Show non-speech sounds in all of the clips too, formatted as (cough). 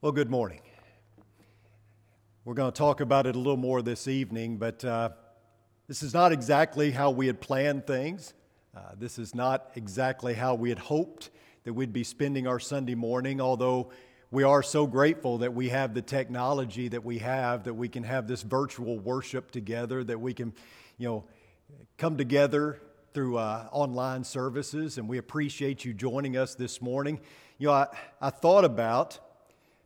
Well, good morning. We're going to talk about it a little more this evening, but uh, this is not exactly how we had planned things. Uh, this is not exactly how we had hoped that we'd be spending our Sunday morning, although we are so grateful that we have the technology that we have, that we can have this virtual worship together, that we can, you know, come together through uh, online services, and we appreciate you joining us this morning. You know, I, I thought about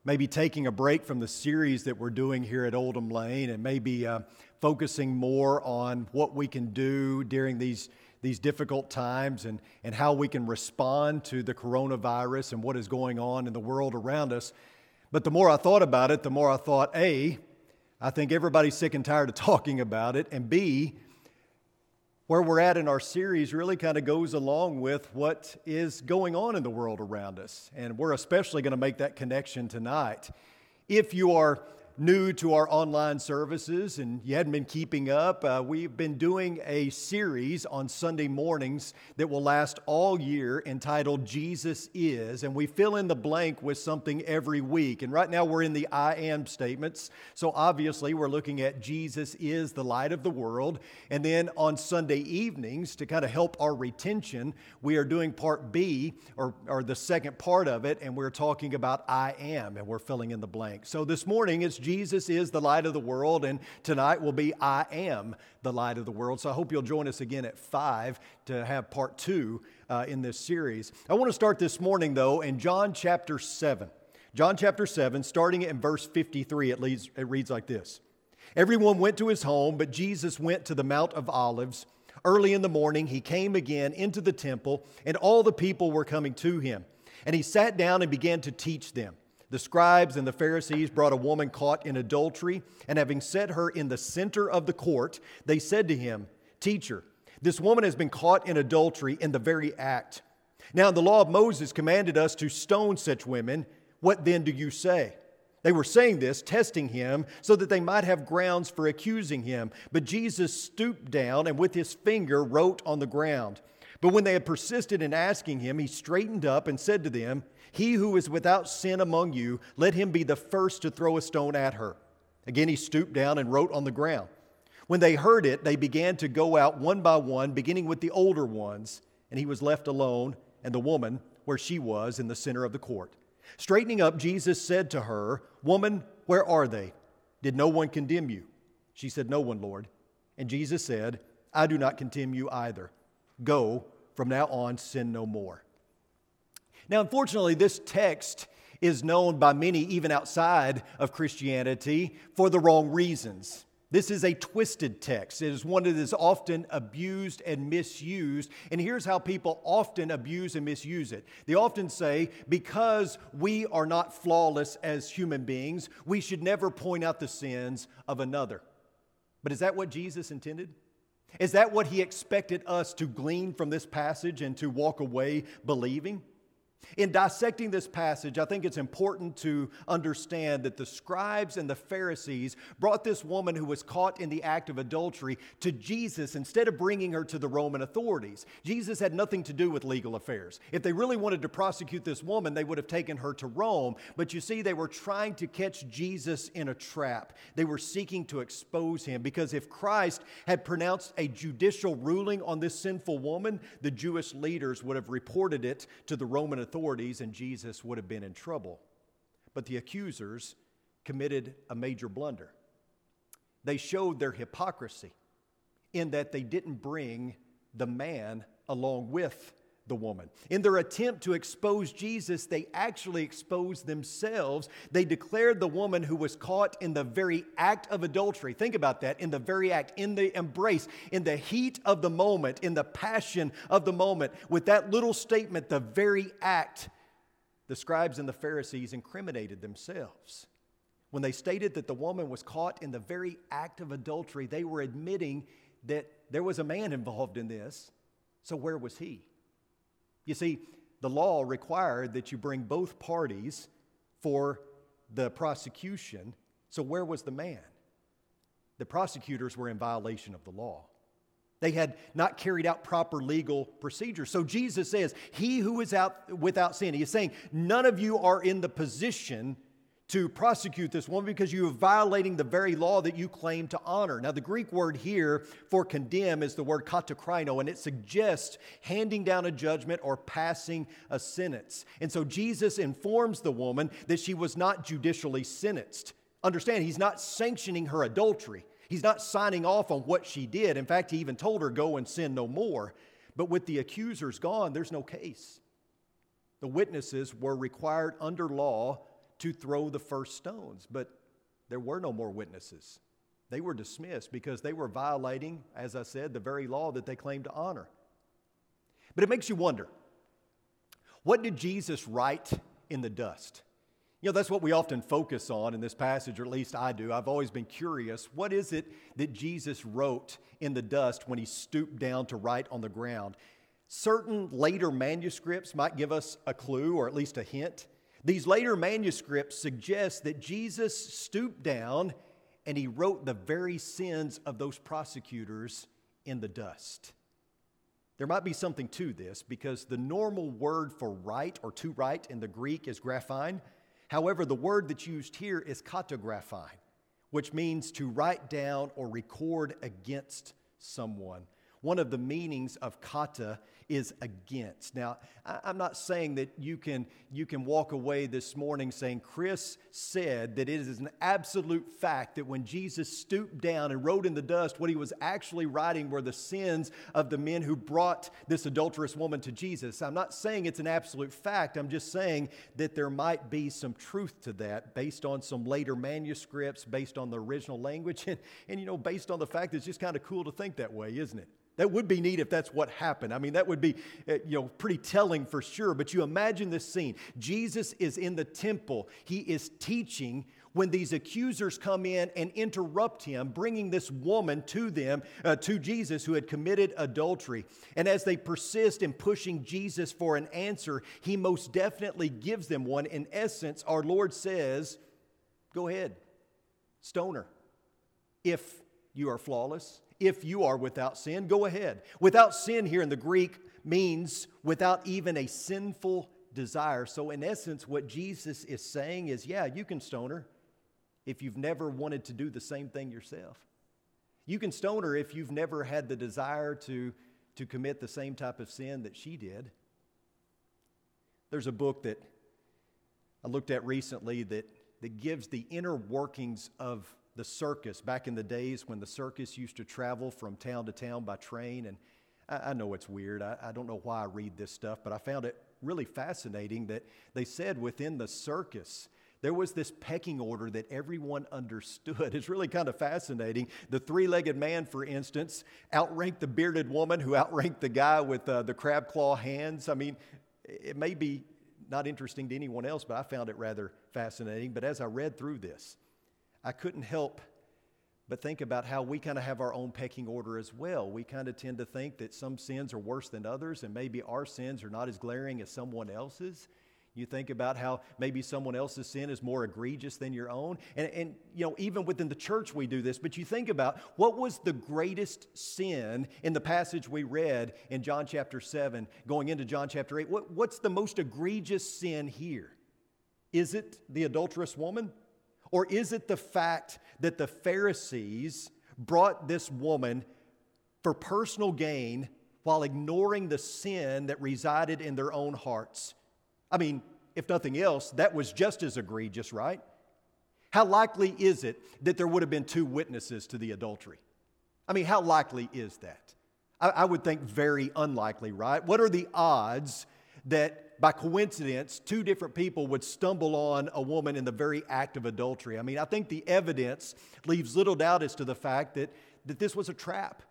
maybe taking a break from the series that we're doing here at Oldham Lane and maybe uh, focusing more on what we can do during these, these difficult times and, and how we can respond to the coronavirus and what is going on in the world around us. But the more I thought about it, the more I thought A, I think everybody's sick and tired of (laughs) talking about it, and B, where we're at in our series really kind of goes along with what is going on in the world around us. And we're especially going to make that connection tonight. If you are new to our online services and you hadn't been keeping up, uh, we've been doing a series on Sunday mornings that will last all year entitled Jesus Is. And we fill in the blank with something every week. And right now we're in the I am statements. So obviously we're looking at Jesus is the light of the world. And then on Sunday evenings, to kind of help our retention, we are doing part B or, or the second part of it. And we're talking about I am and we're filling in the blank. So this morning it's Jesus is the light of the world, and tonight will be I am the light of the world. So I hope you'll join us again at 5 to have part two uh, in this series. I want to start this morning, though, in John chapter 7. John chapter 7, starting in verse 53, it, leads, it reads like this Everyone went to his home, but Jesus went to the Mount of Olives. Early in the morning, he came again into the temple, and all the people were coming to him. And he sat down and began to teach them. The scribes and the Pharisees brought a woman caught in adultery, and having set her in the center of the court, they said to him, Teacher, this woman has been caught in adultery in the very act. Now, the law of Moses commanded us to stone such women. What then do you say? They were saying this, testing him, so that they might have grounds for accusing him. But Jesus stooped down and with his finger wrote on the ground. But when they had persisted in asking him, he straightened up and said to them, he who is without sin among you, let him be the first to throw a stone at her. Again, he stooped down and wrote on the ground. When they heard it, they began to go out one by one, beginning with the older ones, and he was left alone, and the woman where she was in the center of the court. Straightening up, Jesus said to her, Woman, where are they? Did no one condemn you? She said, No one, Lord. And Jesus said, I do not condemn you either. Go, from now on, sin no more. Now, unfortunately, this text is known by many, even outside of Christianity, for the wrong reasons. This is a twisted text. It is one that is often abused and misused. And here's how people often abuse and misuse it. They often say, because we are not flawless as human beings, we should never point out the sins of another. But is that what Jesus intended? Is that what he expected us to glean from this passage and to walk away believing? In dissecting this passage, I think it's important to understand that the scribes and the Pharisees brought this woman who was caught in the act of adultery to Jesus instead of bringing her to the Roman authorities. Jesus had nothing to do with legal affairs. If they really wanted to prosecute this woman, they would have taken her to Rome. But you see, they were trying to catch Jesus in a trap. They were seeking to expose him because if Christ had pronounced a judicial ruling on this sinful woman, the Jewish leaders would have reported it to the Roman authorities authorities and Jesus would have been in trouble. But the accusers committed a major blunder. They showed their hypocrisy in that they didn't bring the man along with the woman. In their attempt to expose Jesus, they actually exposed themselves. They declared the woman who was caught in the very act of adultery. Think about that in the very act, in the embrace, in the heat of the moment, in the passion of the moment. With that little statement, the very act, the scribes and the Pharisees incriminated themselves. When they stated that the woman was caught in the very act of adultery, they were admitting that there was a man involved in this. So, where was he? You see, the law required that you bring both parties for the prosecution. So, where was the man? The prosecutors were in violation of the law. They had not carried out proper legal procedures. So Jesus says, He who is out without sin, he is saying, none of you are in the position to prosecute this woman because you are violating the very law that you claim to honor. Now, the Greek word here for condemn is the word katakrino, and it suggests handing down a judgment or passing a sentence. And so Jesus informs the woman that she was not judicially sentenced. Understand, he's not sanctioning her adultery. He's not signing off on what she did. In fact, he even told her, Go and sin no more. But with the accusers gone, there's no case. The witnesses were required under law to throw the first stones, but there were no more witnesses. They were dismissed because they were violating, as I said, the very law that they claimed to honor. But it makes you wonder what did Jesus write in the dust? You know, that's what we often focus on in this passage, or at least I do. I've always been curious. What is it that Jesus wrote in the dust when he stooped down to write on the ground? Certain later manuscripts might give us a clue or at least a hint. These later manuscripts suggest that Jesus stooped down and he wrote the very sins of those prosecutors in the dust. There might be something to this because the normal word for write or to write in the Greek is graphine. However, the word that's used here is katagraphine, which means to write down or record against someone. One of the meanings of kata is against. Now, I'm not saying that you can, you can walk away this morning saying, Chris said that it is an absolute fact that when Jesus stooped down and wrote in the dust, what he was actually writing were the sins of the men who brought this adulterous woman to Jesus. I'm not saying it's an absolute fact. I'm just saying that there might be some truth to that based on some later manuscripts, based on the original language, (laughs) and, and you know, based on the fact that it's just kind of cool to think that way, isn't it? That would be neat if that's what happened. I mean, that would be, uh, you know, pretty telling for sure. But you imagine this scene. Jesus is in the temple. He is teaching when these accusers come in and interrupt him, bringing this woman to them, uh, to Jesus, who had committed adultery. And as they persist in pushing Jesus for an answer, he most definitely gives them one. In essence, our Lord says, Go ahead, stone her. If you are flawless, if you are without sin, go ahead. Without sin here in the Greek means without even a sinful desire. So, in essence, what Jesus is saying is yeah, you can stone her if you've never wanted to do the same thing yourself. You can stone her if you've never had the desire to, to commit the same type of sin that she did. There's a book that I looked at recently that, that gives the inner workings of the circus back in the days when the circus used to travel from town to town by train. And I, I know it's weird. I, I don't know why I read this stuff, but I found it really fascinating that they said within the circus, there was this pecking order that everyone understood. (laughs) It's really kind of fascinating. The three legged man, for instance, outranked the bearded woman who outranked the guy with uh, the crab claw hands. I mean, it may be not interesting to anyone else, but I found it rather fascinating. But as I read through this, I couldn't help but think about how we kind of have our own pecking order as well. We kind of tend to think that some sins are worse than others, and maybe our sins are not as glaring as someone else's. You think about how maybe someone else's sin is more egregious than your own. And, and, you know, even within the church we do this, but you think about what was the greatest sin in the passage we read in John chapter 7, going into John chapter 8. What, what's the most egregious sin here? Is it the adulterous woman? Or is it the fact that the Pharisees brought this woman for personal gain while ignoring the sin that resided in their own hearts? I mean, if nothing else, that was just as egregious, right? How likely is it that there would have been two witnesses to the adultery? I mean, how likely is that? I, I would think very unlikely, right? What are the odds that by coincidence, two different people would stumble on a woman in the very act of adultery. I mean, I think the evidence leaves little doubt as to the fact that, that this was a trap,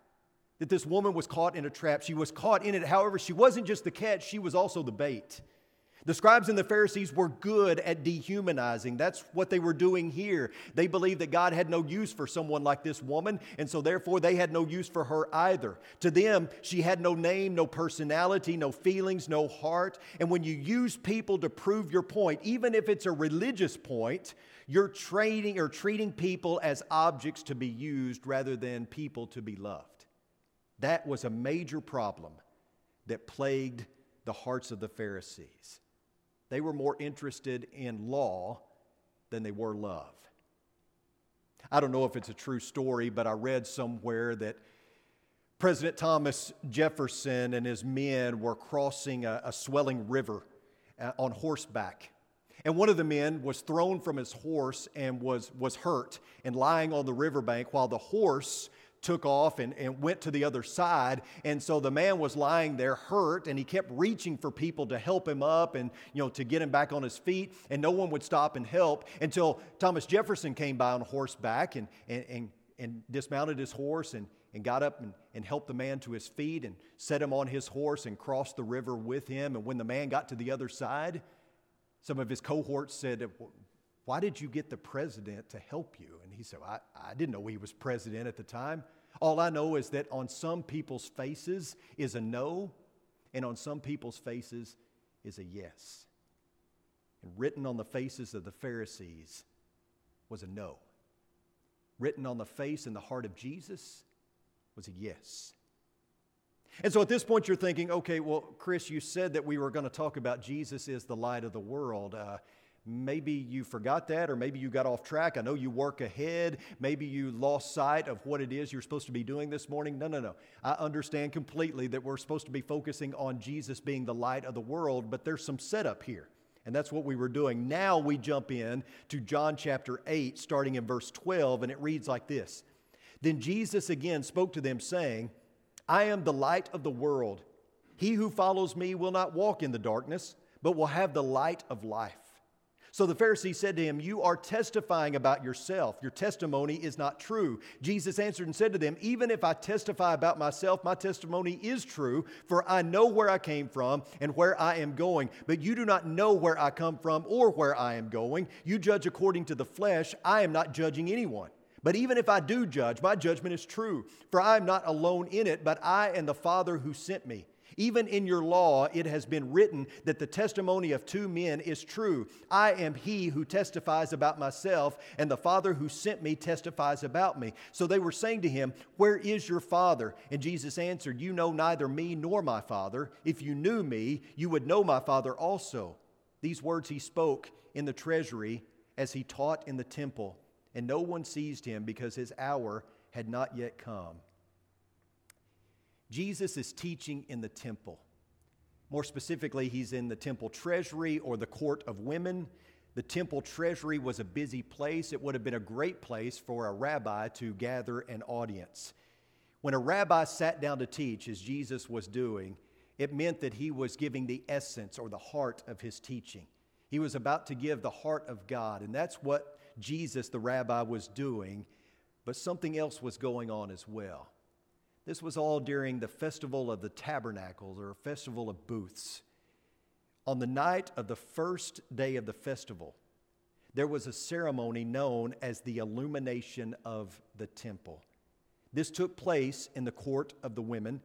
that this woman was caught in a trap. She was caught in it. However, she wasn't just the catch, she was also the bait. The scribes and the Pharisees were good at dehumanizing. That's what they were doing here. They believed that God had no use for someone like this woman, and so therefore they had no use for her either. To them, she had no name, no personality, no feelings, no heart. And when you use people to prove your point, even if it's a religious point, you're trading or treating people as objects to be used rather than people to be loved. That was a major problem that plagued the hearts of the Pharisees. They were more interested in law than they were love. I don't know if it's a true story, but I read somewhere that President Thomas Jefferson and his men were crossing a, a swelling river uh, on horseback. And one of the men was thrown from his horse and was, was hurt and lying on the riverbank while the horse took off and, and went to the other side. And so the man was lying there hurt and he kept reaching for people to help him up and, you know, to get him back on his feet. And no one would stop and help until Thomas Jefferson came by on horseback and, and, and, and dismounted his horse and, and got up and, and helped the man to his feet and set him on his horse and crossed the river with him. And when the man got to the other side, some of his cohorts said, Why did you get the president to help you? And he said, I, I didn't know he was president at the time. All I know is that on some people's faces is a no, and on some people's faces is a yes. And written on the faces of the Pharisees was a no. Written on the face and the heart of Jesus was a yes. And so at this point, you're thinking, okay, well, Chris, you said that we were going to talk about Jesus is the light of the world. Uh, maybe you forgot that, or maybe you got off track. I know you work ahead. Maybe you lost sight of what it is you're supposed to be doing this morning. No, no, no. I understand completely that we're supposed to be focusing on Jesus being the light of the world, but there's some setup here. And that's what we were doing. Now we jump in to John chapter 8, starting in verse 12, and it reads like this Then Jesus again spoke to them, saying, I am the light of the world. He who follows me will not walk in the darkness, but will have the light of life. So the Pharisee said to him, You are testifying about yourself. Your testimony is not true. Jesus answered and said to them, Even if I testify about myself, my testimony is true, for I know where I came from and where I am going. But you do not know where I come from or where I am going. You judge according to the flesh. I am not judging anyone. But even if I do judge, my judgment is true, for I am not alone in it, but I and the Father who sent me. Even in your law, it has been written that the testimony of two men is true. I am he who testifies about myself, and the Father who sent me testifies about me. So they were saying to him, Where is your Father? And Jesus answered, You know neither me nor my Father. If you knew me, you would know my Father also. These words he spoke in the treasury as he taught in the temple and no one seized him because his hour had not yet come. Jesus is teaching in the temple. More specifically, he's in the temple treasury or the court of women. The temple treasury was a busy place. It would have been a great place for a rabbi to gather an audience. When a rabbi sat down to teach, as Jesus was doing, it meant that he was giving the essence or the heart of his teaching. He was about to give the heart of God, and that's what Jesus, the rabbi, was doing, but something else was going on as well. This was all during the festival of the tabernacles or festival of booths. On the night of the first day of the festival, there was a ceremony known as the illumination of the temple. This took place in the court of the women,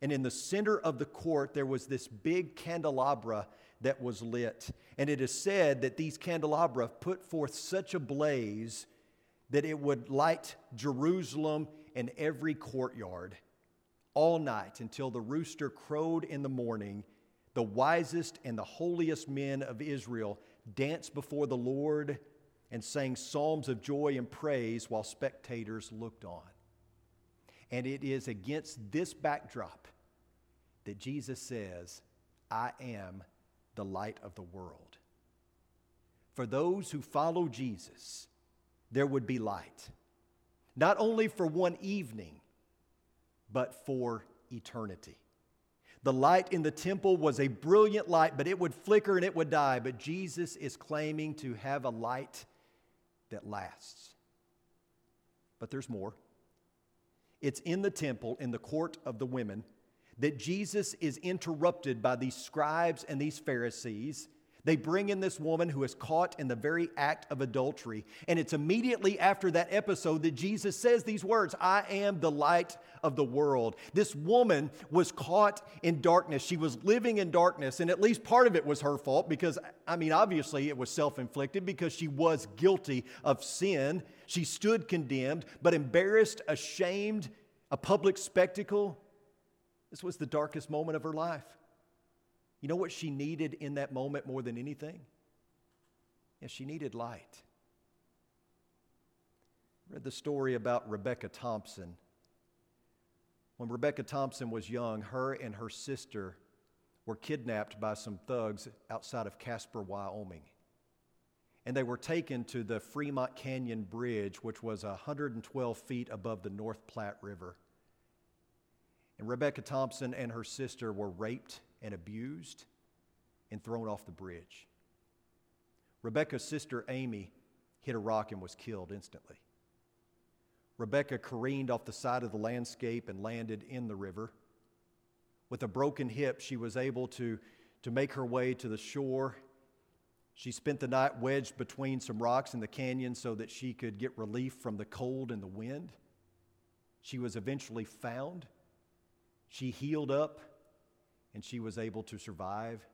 and in the center of the court, there was this big candelabra that was lit. And it is said that these candelabra put forth such a blaze that it would light Jerusalem and every courtyard all night until the rooster crowed in the morning. The wisest and the holiest men of Israel danced before the Lord and sang psalms of joy and praise while spectators looked on. And it is against this backdrop that Jesus says, I am the light of the world. For those who follow Jesus, there would be light, not only for one evening, but for eternity. The light in the temple was a brilliant light, but it would flicker and it would die. But Jesus is claiming to have a light that lasts. But there's more. It's in the temple, in the court of the women, that Jesus is interrupted by these scribes and these Pharisees. They bring in this woman who is caught in the very act of adultery. And it's immediately after that episode that Jesus says these words I am the light of the world. This woman was caught in darkness. She was living in darkness. And at least part of it was her fault because, I mean, obviously it was self inflicted because she was guilty of sin. She stood condemned, but embarrassed, ashamed, a public spectacle. This was the darkest moment of her life. You know what she needed in that moment more than anything? Yes, she needed light. read the story about Rebecca Thompson. When Rebecca Thompson was young, her and her sister were kidnapped by some thugs outside of Casper, Wyoming. And they were taken to the Fremont Canyon Bridge, which was 112 feet above the North Platte River. And Rebecca Thompson and her sister were raped and abused and thrown off the bridge. Rebecca's sister Amy hit a rock and was killed instantly. Rebecca careened off the side of the landscape and landed in the river. With a broken hip, she was able to, to make her way to the shore. She spent the night wedged between some rocks in the canyon so that she could get relief from the cold and the wind. She was eventually found. She healed up and she was able to survive.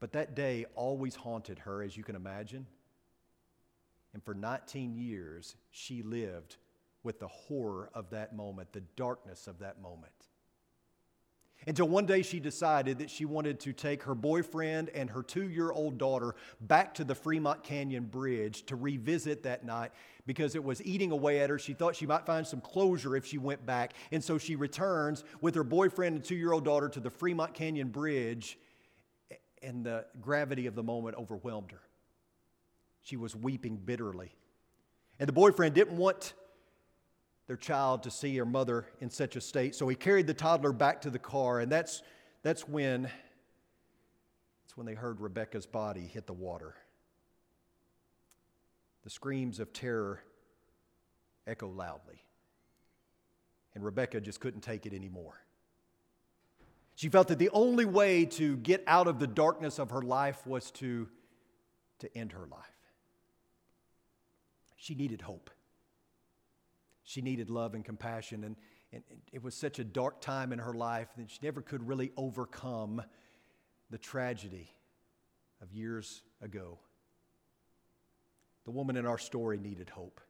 But that day always haunted her, as you can imagine. And for 19 years, she lived with the horror of that moment, the darkness of that moment. Until one day she decided that she wanted to take her boyfriend and her two year old daughter back to the Fremont Canyon Bridge to revisit that night because it was eating away at her. She thought she might find some closure if she went back. And so she returns with her boyfriend and two year old daughter to the Fremont Canyon Bridge, and the gravity of the moment overwhelmed her. She was weeping bitterly. And the boyfriend didn't want their child to see her mother in such a state, so he carried the toddler back to the car, and that's, that's when that's when they heard Rebecca's body hit the water. The screams of terror echo loudly. And Rebecca just couldn't take it anymore. She felt that the only way to get out of the darkness of her life was to, to end her life. She needed hope. She needed love and compassion. And, and it was such a dark time in her life that she never could really overcome the tragedy of years ago. The woman in our story needed hope.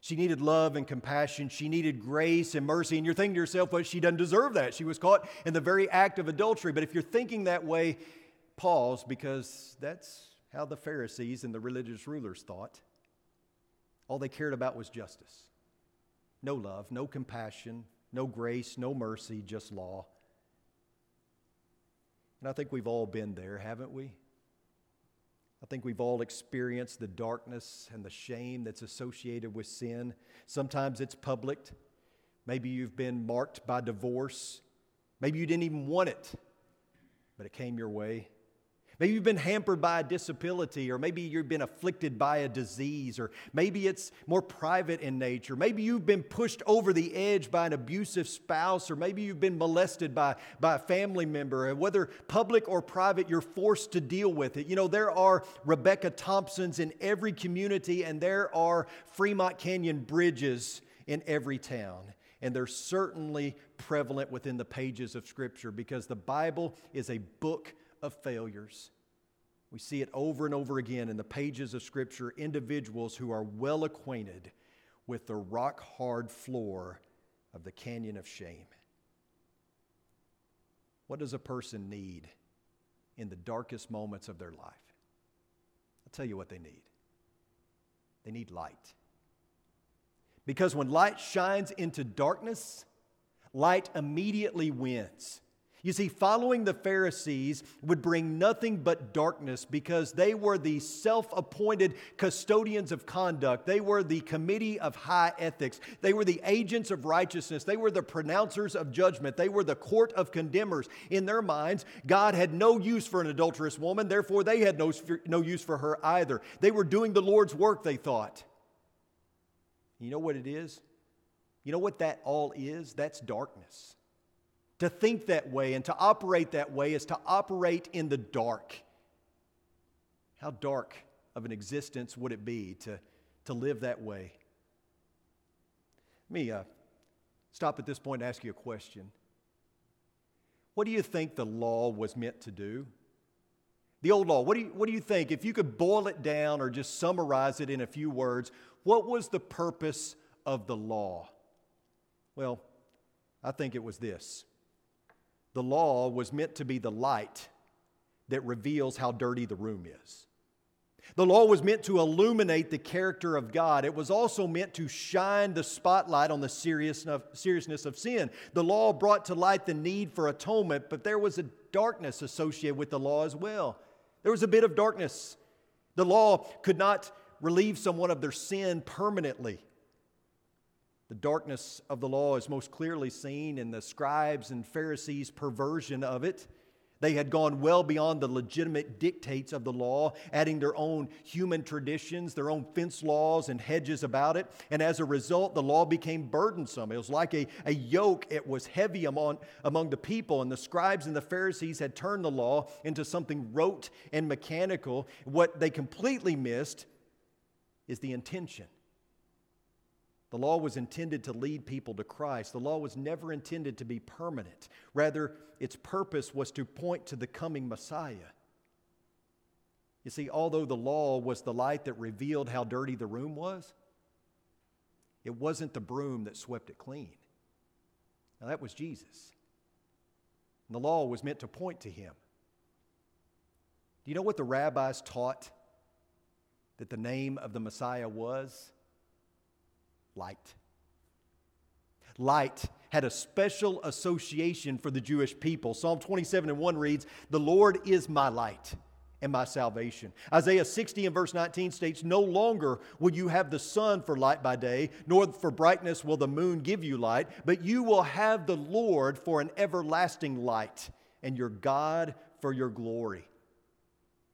She needed love and compassion. She needed grace and mercy. And you're thinking to yourself, well, she doesn't deserve that. She was caught in the very act of adultery. But if you're thinking that way, pause because that's how the Pharisees and the religious rulers thought. All they cared about was justice. No love, no compassion, no grace, no mercy, just law. And I think we've all been there, haven't we? I think we've all experienced the darkness and the shame that's associated with sin. Sometimes it's public. Maybe you've been marked by divorce. Maybe you didn't even want it, but it came your way. Maybe you've been hampered by a disability, or maybe you've been afflicted by a disease, or maybe it's more private in nature. Maybe you've been pushed over the edge by an abusive spouse, or maybe you've been molested by, by a family member. And whether public or private, you're forced to deal with it. You know, there are Rebecca Thompsons in every community, and there are Fremont Canyon bridges in every town. And they're certainly prevalent within the pages of Scripture because the Bible is a book of failures. We see it over and over again in the pages of Scripture individuals who are well acquainted with the rock hard floor of the canyon of shame. What does a person need in the darkest moments of their life? I'll tell you what they need they need light. Because when light shines into darkness, light immediately wins. You see, following the Pharisees would bring nothing but darkness because they were the self appointed custodians of conduct. They were the committee of high ethics. They were the agents of righteousness. They were the pronouncers of judgment. They were the court of condemners. In their minds, God had no use for an adulterous woman, therefore, they had no, no use for her either. They were doing the Lord's work, they thought. You know what it is? You know what that all is? That's darkness. To think that way and to operate that way is to operate in the dark. How dark of an existence would it be to, to live that way? Let me uh, stop at this point and ask you a question. What do you think the law was meant to do? The old law, what do, you, what do you think? If you could boil it down or just summarize it in a few words, what was the purpose of the law? Well, I think it was this the law was meant to be the light that reveals how dirty the room is. The law was meant to illuminate the character of God. It was also meant to shine the spotlight on the seriousness of sin. The law brought to light the need for atonement, but there was a darkness associated with the law as well. There was a bit of darkness. The law could not relieve someone of their sin permanently. The darkness of the law is most clearly seen in the scribes and Pharisees' perversion of it. They had gone well beyond the legitimate dictates of the law, adding their own human traditions, their own fence laws and hedges about it. And as a result, the law became burdensome. It was like a, a yoke, it was heavy among, among the people. And the scribes and the Pharisees had turned the law into something rote and mechanical. What they completely missed is the intention. The law was intended to lead people to Christ. The law was never intended to be permanent. Rather, its purpose was to point to the coming Messiah. You see, although the law was the light that revealed how dirty the room was, it wasn't the broom that swept it clean. Now, that was Jesus. And the law was meant to point to him. Do you know what the rabbis taught that the name of the Messiah was? Light. Light had a special association for the Jewish people. Psalm 27 and 1 reads, The Lord is my light and my salvation. Isaiah 60 and verse 19 states, No longer will you have the sun for light by day, nor for brightness will the moon give you light, but you will have the Lord for an everlasting light, and your God for your glory.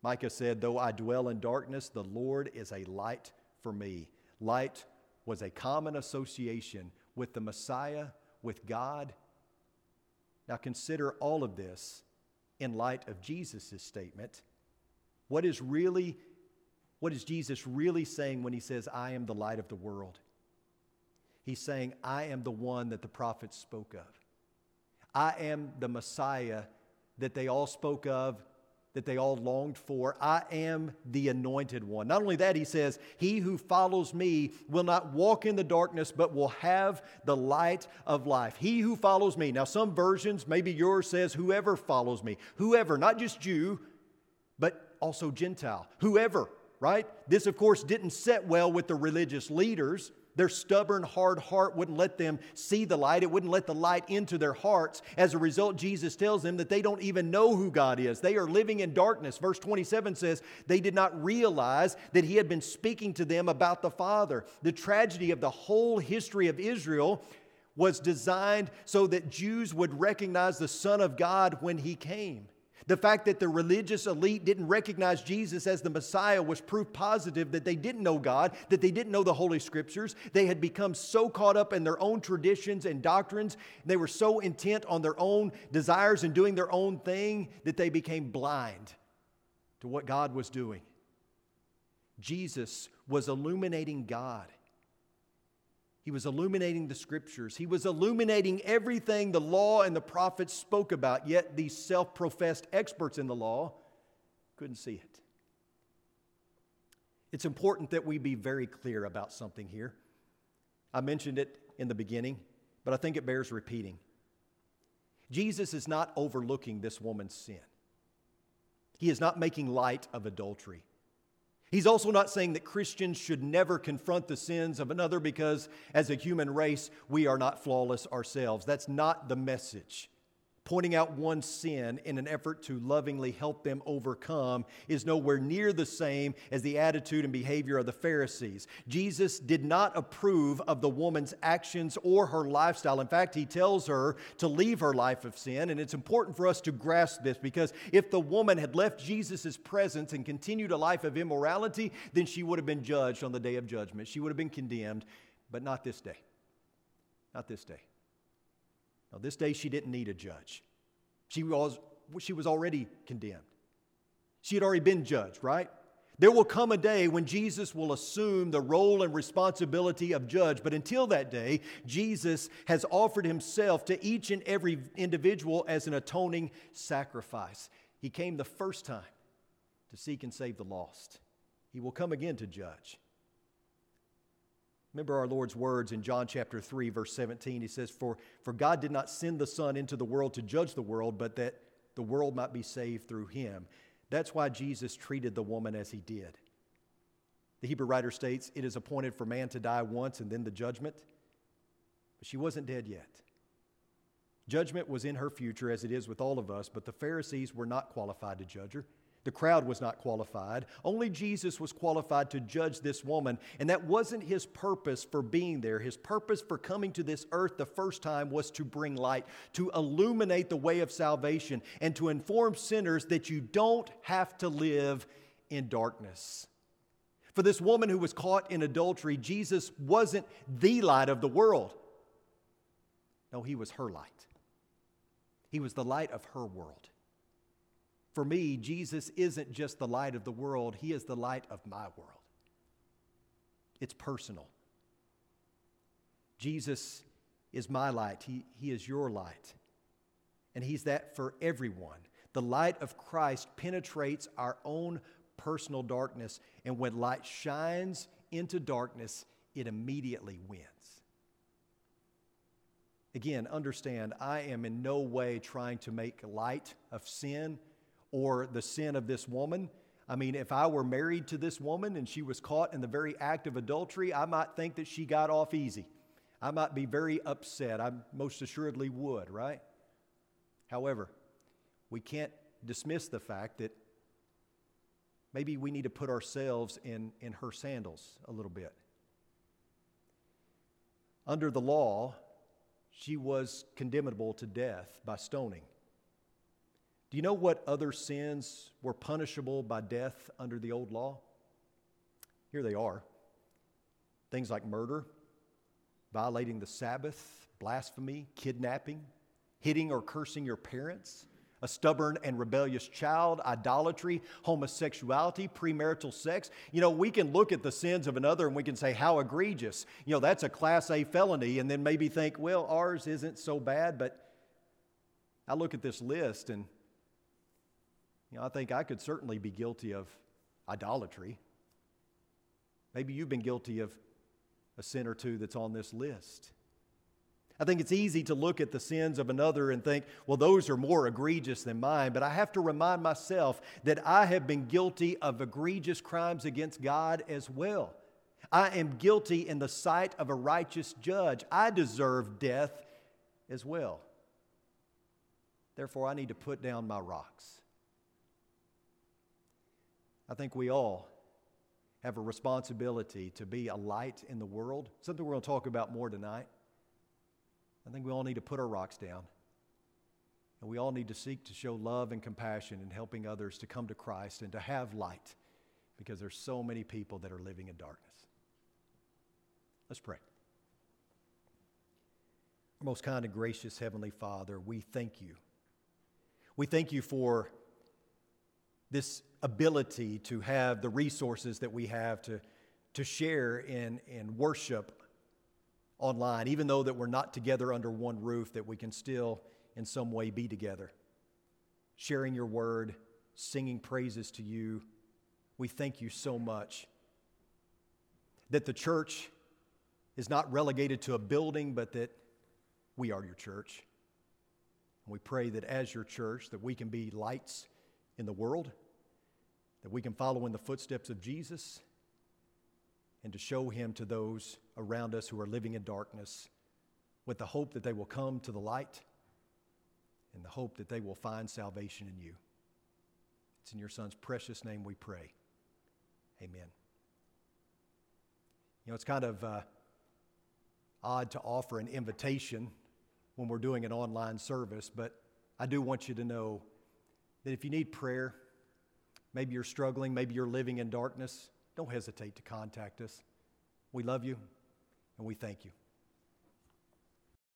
Micah said, Though I dwell in darkness, the Lord is a light for me. Light was a common association with the Messiah, with God. Now consider all of this in light of Jesus' statement. What is really, what is Jesus really saying when he says, I am the light of the world? He's saying, I am the one that the prophets spoke of. I am the Messiah that they all spoke of that they all longed for. I am the anointed one. Not only that, he says, He who follows me will not walk in the darkness, but will have the light of life. He who follows me. Now, some versions, maybe yours says, Whoever follows me. Whoever, not just Jew, but also Gentile. Whoever, right? This, of course, didn't set well with the religious leaders their stubborn, hard heart wouldn't let them see the light. It wouldn't let the light into their hearts. As a result, Jesus tells them that they don't even know who God is. They are living in darkness. Verse 27 says they did not realize that He had been speaking to them about the Father. The tragedy of the whole history of Israel was designed so that Jews would recognize the Son of God when He came. The fact that the religious elite didn't recognize Jesus as the Messiah was proof positive that they didn't know God, that they didn't know the Holy Scriptures. They had become so caught up in their own traditions and doctrines, they were so intent on their own desires and doing their own thing that they became blind to what God was doing. Jesus was illuminating God. He was illuminating the scriptures. He was illuminating everything the law and the prophets spoke about, yet these self professed experts in the law couldn't see it. It's important that we be very clear about something here. I mentioned it in the beginning, but I think it bears repeating. Jesus is not overlooking this woman's sin, he is not making light of adultery. He's also not saying that Christians should never confront the sins of another because, as a human race, we are not flawless ourselves. That's not the message. Pointing out one sin in an effort to lovingly help them overcome is nowhere near the same as the attitude and behavior of the Pharisees. Jesus did not approve of the woman's actions or her lifestyle. In fact, he tells her to leave her life of sin, and it's important for us to grasp this because if the woman had left Jesus' presence and continued a life of immorality, then she would have been judged on the day of judgment. She would have been condemned, but not this day. Not this day. Now, this day she didn't need a judge. She was, she was already condemned. She had already been judged, right? There will come a day when Jesus will assume the role and responsibility of judge. But until that day, Jesus has offered himself to each and every individual as an atoning sacrifice. He came the first time to seek and save the lost. He will come again to judge. Remember our Lord's words in John chapter 3, verse 17. He says, for, for God did not send the Son into the world to judge the world, but that the world might be saved through him. That's why Jesus treated the woman as he did. The Hebrew writer states, It is appointed for man to die once and then the judgment. But she wasn't dead yet. Judgment was in her future, as it is with all of us, but the Pharisees were not qualified to judge her. The crowd was not qualified. Only Jesus was qualified to judge this woman, and that wasn't his purpose for being there. His purpose for coming to this earth the first time was to bring light, to illuminate the way of salvation, and to inform sinners that you don't have to live in darkness. For this woman who was caught in adultery, Jesus wasn't the light of the world. No, he was her light. He was the light of her world. For me, Jesus isn't just the light of the world, He is the light of my world. It's personal. Jesus is my light, He, he is your light. And He's that for everyone. The light of Christ penetrates our own personal darkness, and when light shines into darkness, it immediately wins. Again, understand, I am in no way trying to make light of sin or the sin of this woman. I mean, if I were married to this woman and she was caught in the very act of adultery, I might think that she got off easy. I might be very upset. I most assuredly would, right? However, we can't dismiss the fact that maybe we need to put ourselves in, in her sandals a little bit. Under the law, she was condemnable to death by stoning. Do you know what other sins were punishable by death under the old law? Here they are things like murder, violating the Sabbath, blasphemy, kidnapping, hitting or cursing your parents, a stubborn and rebellious child, idolatry, homosexuality, premarital sex. You know, we can look at the sins of another and we can say, how egregious. You know, that's a class A felony, and then maybe think, well, ours isn't so bad, but I look at this list and you know, I think I could certainly be guilty of idolatry. Maybe you've been guilty of a sin or two that's on this list. I think it's easy to look at the sins of another and think, well, those are more egregious than mine. But I have to remind myself that I have been guilty of egregious crimes against God as well. I am guilty in the sight of a righteous judge. I deserve death as well. Therefore, I need to put down my rocks. I think we all have a responsibility to be a light in the world, something we're going to talk about more tonight. I think we all need to put our rocks down. And we all need to seek to show love and compassion in helping others to come to Christ and to have light because there's so many people that are living in darkness. Let's pray. Our most kind and gracious Heavenly Father, we thank you. We thank you for this ability to have the resources that we have to, to share in, in worship online, even though that we're not together under one roof, that we can still in some way be together. Sharing your word, singing praises to you. We thank you so much that the church is not relegated to a building, but that we are your church. And we pray that as your church, that we can be lights in the world that we can follow in the footsteps of Jesus and to show him to those around us who are living in darkness with the hope that they will come to the light and the hope that they will find salvation in you. It's in your Son's precious name we pray. Amen. You know, it's kind of uh, odd to offer an invitation when we're doing an online service, but I do want you to know that if you need prayer, Maybe you're struggling, maybe you're living in darkness. Don't hesitate to contact us. We love you and we thank you.